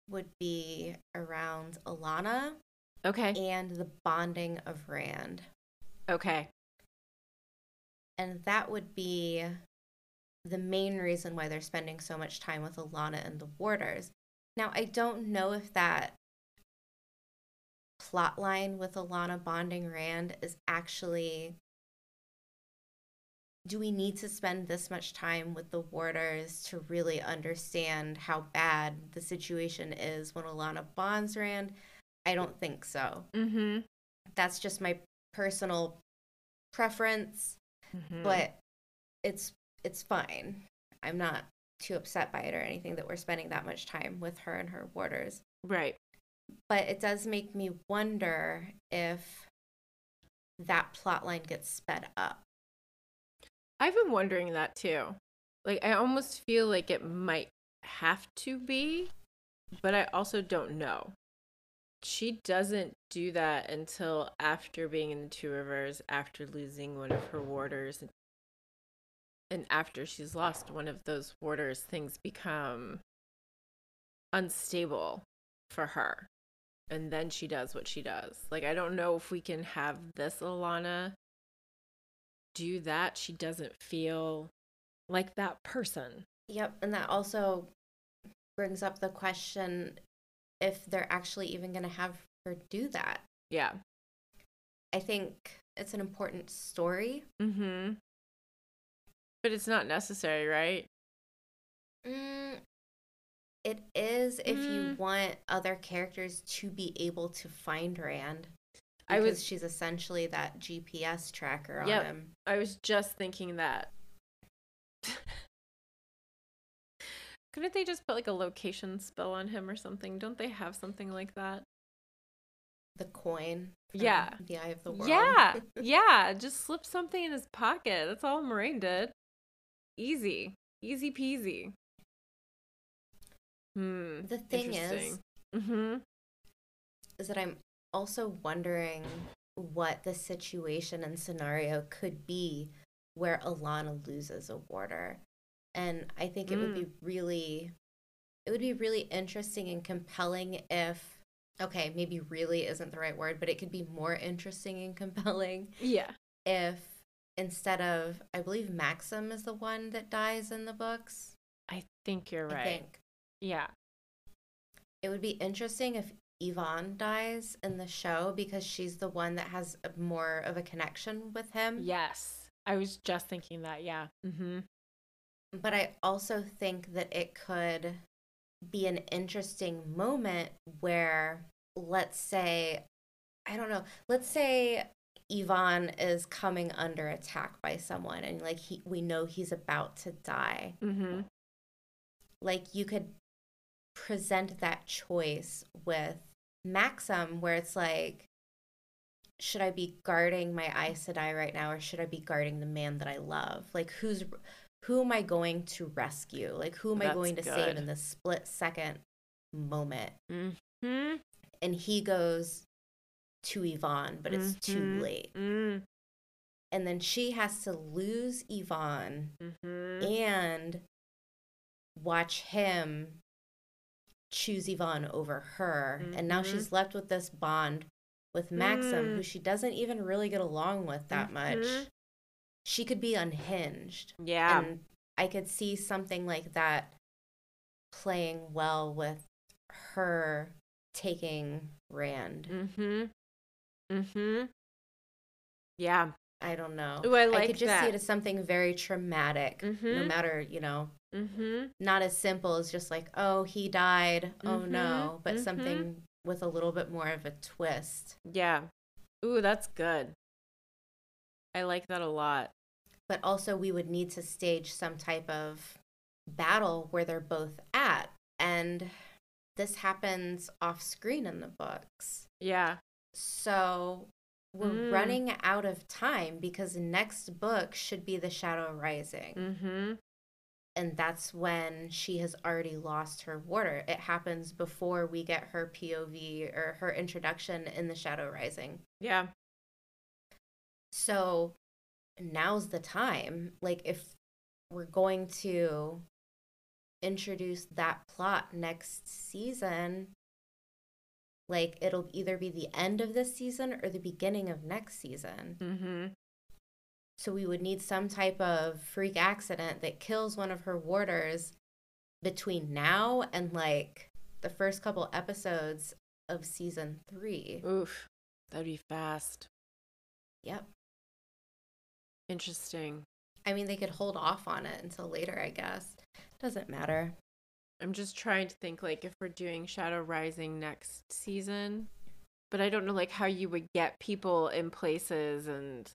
would be around Alanna Okay. and the bonding of Rand. Okay. And that would be the main reason why they're spending so much time with Alanna and the Warders. Now, I don't know if that plot line with Alanna bonding Rand is actually. Do we need to spend this much time with the Warders to really understand how bad the situation is when Alanna bonds Rand? I don't think so. Mm-hmm. That's just my personal preference mm-hmm. but it's it's fine. I'm not too upset by it or anything that we're spending that much time with her and her warders. right. But it does make me wonder if that plot line gets sped up. I've been wondering that too. Like I almost feel like it might have to be, but I also don't know. She doesn't do that until after being in the Two Rivers, after losing one of her warders, and after she's lost one of those warders, things become unstable for her. And then she does what she does. Like I don't know if we can have this Alanna do that, she doesn't feel like that person. Yep, and that also brings up the question if they're actually even going to have her do that. Yeah. I think it's an important story. Mm-hmm. But it's not necessary, right? Mm, it is if you Mm. want other characters to be able to find Rand. I was- she's essentially that GPS tracker on Yep. him. I was just thinking that. <laughs> Couldn't they just put like a location spell on him or something? Don't they have something like that? The coin. Yeah. The eye of the world. Yeah. <laughs> yeah. Just slip something in his pocket. That's all Moiraine did. Easy. Easy peasy. Hmm. The thing is, Mm-hmm. is that I'm also wondering what the situation and scenario could be where Alanna loses a warder. And I think it would be really it would be really interesting and compelling if okay, maybe really isn't the right word, but it could be more interesting and compelling Yeah. if instead of I believe Maksim is the one that dies in the books. I think you're I right. think. Yeah. It would be interesting if Ihvon dies in the show because she's the one that has more of a connection with him. Yes. I was just thinking that. Yeah. Mm-hmm. But I also think that it could be an interesting moment where, let's say, I don't know, let's say Ihvon is coming under attack by someone and like he, we know he's about to die. Mm-hmm. like you could present that choice with Maksim, where it's like, should I be guarding my Aes Sedai right now, or should I be guarding the man that I love? Like, who's who am I going to rescue? Like, who am I going to save in this split second moment? Mm-hmm. And he goes to Ihvon, but it's too Mhm. late. Mm-hmm. And then she has to lose Ihvon Mm-hmm. and watch him choose Ihvon over her. And now she's left with this bond with Maksim, who Mm. she doesn't even really get along with that much. Mhm. She could be unhinged. Yeah. And I could see something like that playing well with her taking Rand. Mm-hmm. Mm-hmm. Yeah. I don't know. Ooh, I like I could just that. see it as something very traumatic, no Mhm. matter, you know, Mm-hmm. not as simple as just like, oh, he died. Oh Mhm, no. But mhm. something with a little bit more of a twist. Yeah. Ooh, that's good. I like that a lot. But also, we would need to stage some type of battle where they're both at. And this happens off screen in the books. Yeah. So we're Mm. running out of time because next book should be The Shadow Rising. Mm-hmm. And that's when she has already lost her warder. It happens before we get her POV or her introduction in The Shadow Rising. Yeah. So now's the time. Like, if we're going to introduce that plot next season, like, it'll either be the end of this season or the beginning of next season. Mm-hmm. So we would need some type of freak accident that kills one of her warders between now and like the first couple episodes of season three. Oof. That'd be fast. Yep. Interesting. I mean, they could hold off on it until later, I guess. Doesn't matter. I'm just trying to think like if we're doing Shadow Rising next season, but I don't know like how you would get people in places and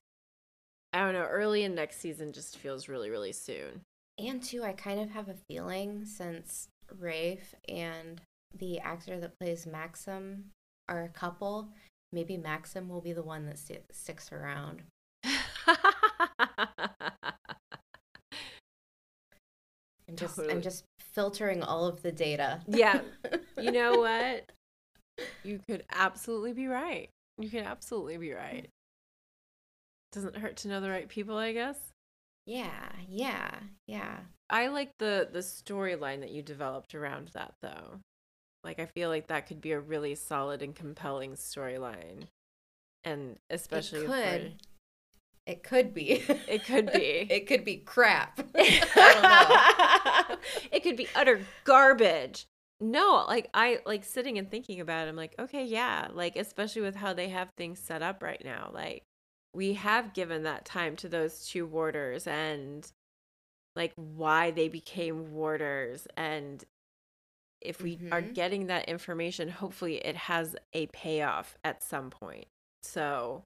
I don't know, early in next season just feels really really soon. And too, I kind of have a feeling since Rafe and the actor that plays Maksim are a couple, maybe Maksim will be the one that sticks around. <laughs> I'm just Totally. I'm just filtering all of the data. Yeah. <laughs> you know what? You could absolutely be right. You could absolutely be right. Doesn't hurt to know the right people, I guess. yeah, yeah, yeah. I like the the storyline that you developed around that though. Like I feel like that could be a really solid and compelling storyline. And especially it could. we're- It could be. It could be. <laughs> it could be crap. <laughs> I don't know. it could be utter garbage. No, like I like sitting and thinking about it. I'm like, okay, yeah, like especially with how they have things set up right now. Like we have given that time to those two warders and like why they became warders and if we are Mhm. getting that information, hopefully it has a payoff at some point. So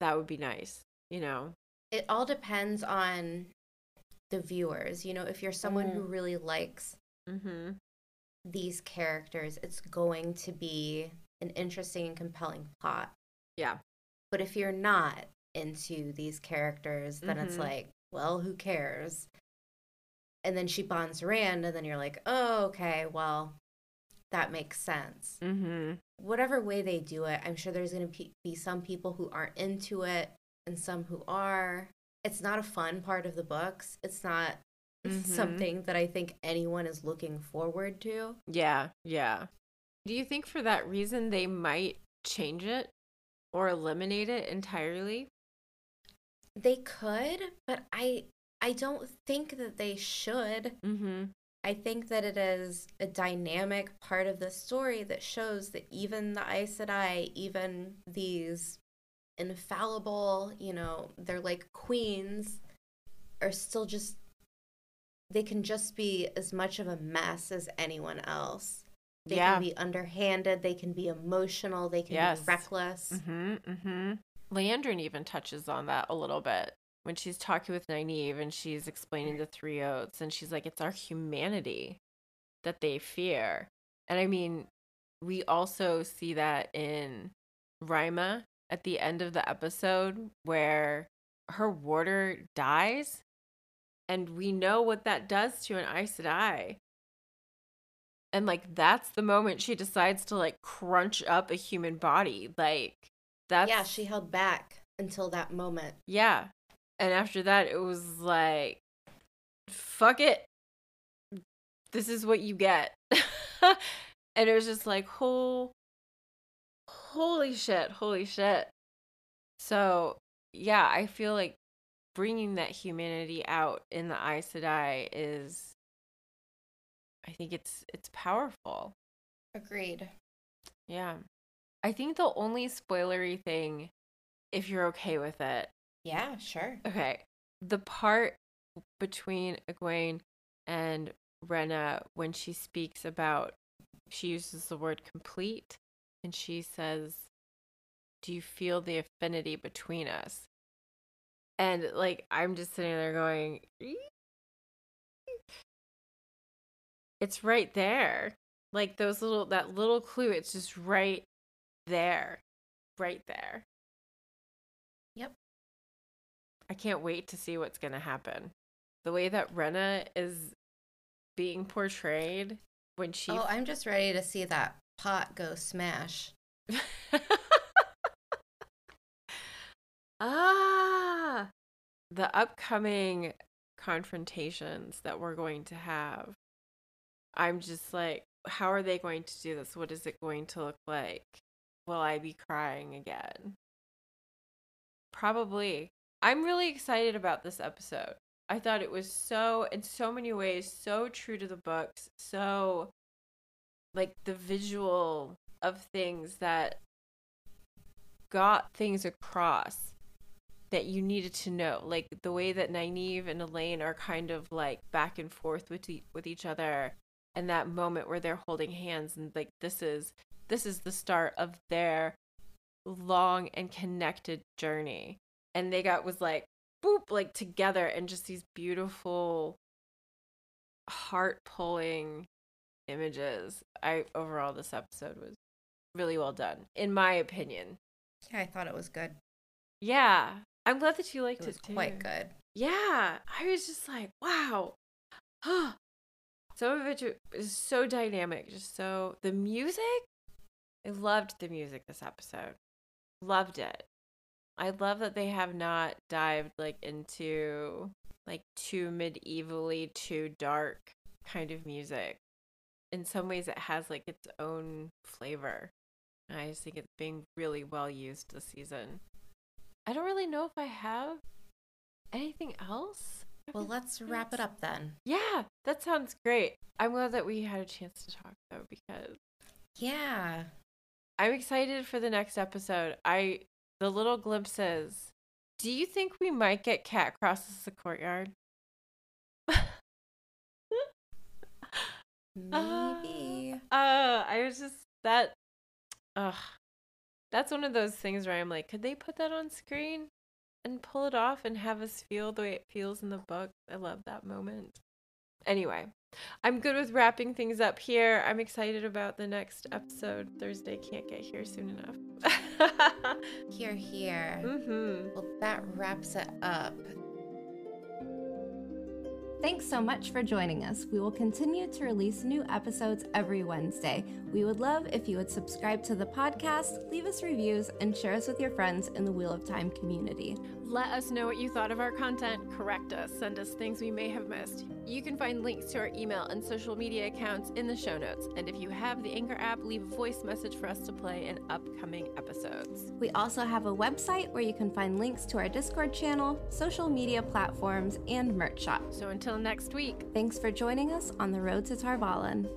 that would be nice, you know. It all depends on the viewers. You know, if you're someone who Mm. really likes Mhm. these characters, it's going to be an interesting and compelling plot. Yeah. But if you're not into these characters, then it's Mhm. like, well, who cares? And then she bonds Rand, and then you're like, oh, okay, well, that makes sense. Mhm. Whatever way they do it, I'm sure there's going to be some people who aren't into it and some who are. It's not a fun part of the books. It's not Mhm. something that I think anyone is looking forward to. Yeah, yeah. Do you think for that reason they might change it or eliminate it entirely? They could, but I I don't think that they should. Mm-hmm. I think that it is a dynamic part of the story that shows that even the Aes Sedai, even these infallible, you know, they're like queens, are still just, they can just be as much of a mess as anyone else. They Yeah. can be underhanded, they can be emotional, they can Yes. be reckless. Mhm. Mhm. Liandrin even touches on that a little bit when she's talking with Nynaeve and she's explaining the three oaths and she's like it's our humanity that they fear. And I mean, we also see that in Ryma at the end of the episode where her warder dies and we know what that does to an Aes Sedai. And like that's the moment she decides to like crunch up a human body. Like that's yeah, she held back until that moment. yeah. And after that it was like fuck it. This is what you get. <laughs> and it was just like whole holy shit, holy shit. So, yeah, I feel like bringing that humanity out in the Aes Sedai is I think it's it's powerful. Agreed. Yeah. I think the only spoilery thing, if you're okay with it, Yeah, sure. okay, the part between Egwene and Renna when she speaks about, she uses the word complete and she says, Do you feel the affinity between us? And like, I'm just sitting there going, It's right there. Like those little, that little clue, it's just right there. Right there. Yep. I can't wait to see what's going to happen. The way that Renna is being portrayed when she Oh, I'm just ready to see that pot go smash. <laughs> ah, the upcoming confrontations that we're going to have. I'm just like, how are they going to do this? What is it going to look like? Will I be crying again? Probably. I'm really excited about this episode. I thought it was so, in so many ways, so true to the books, so like the visual of things that got things across that you needed to know like the way that Nynaeve and Elayne are kind of like back and forth with e- with each other and that moment where they're holding hands and like this is this is the start of their long and connected journey. And they got was like boop like together and just these beautiful heart pulling images. I overall this episode was really well done in my opinion. Yeah, I thought it was good. yeah. I'm glad that you liked It it, was too. quite good. yeah. I was just like wow <gasps> some of it is so dynamic just so the music i loved the music this episode. Loved it. I love that they have not dived like into like too medievally too dark kind of music. In some ways it has like its own flavor. And i just think it's being really well used this season. I don't really know if i have anything else Well, let's wrap it up then. yeah, that sounds great. I'm glad that we had a chance to talk though because Yeah. I'm excited for the next episode. I the little glimpses. Do you think we might get cat crosses the courtyard? <laughs> Maybe. Uh, I was just that. Ugh, that's one of those things where I'm like, could they put that on screen and pull it off and have us feel the way it feels in the book? I love that moment. Anyway, I'm good with wrapping things up here. I'm excited about the next episode. Thursday can't get here soon enough. <laughs> Hear, hear. mm-hmm. Well, that wraps it up. Thanks so much for joining us. We will continue to release new episodes every Wednesday. We would love if you would subscribe to the podcast, leave us reviews, and share us with your friends in the Wheel of Time community. Let us know what you thought of our content, correct us, send us things we may have missed. You can find links to our email and social media accounts in the show notes. And if you have the Anchor app, leave a voice message for us to play in upcoming episodes. We also have a website where you can find links to our Discord channel, social media platforms, and merch shop. So until next week. Thanks for joining us on the road to Tar Valon.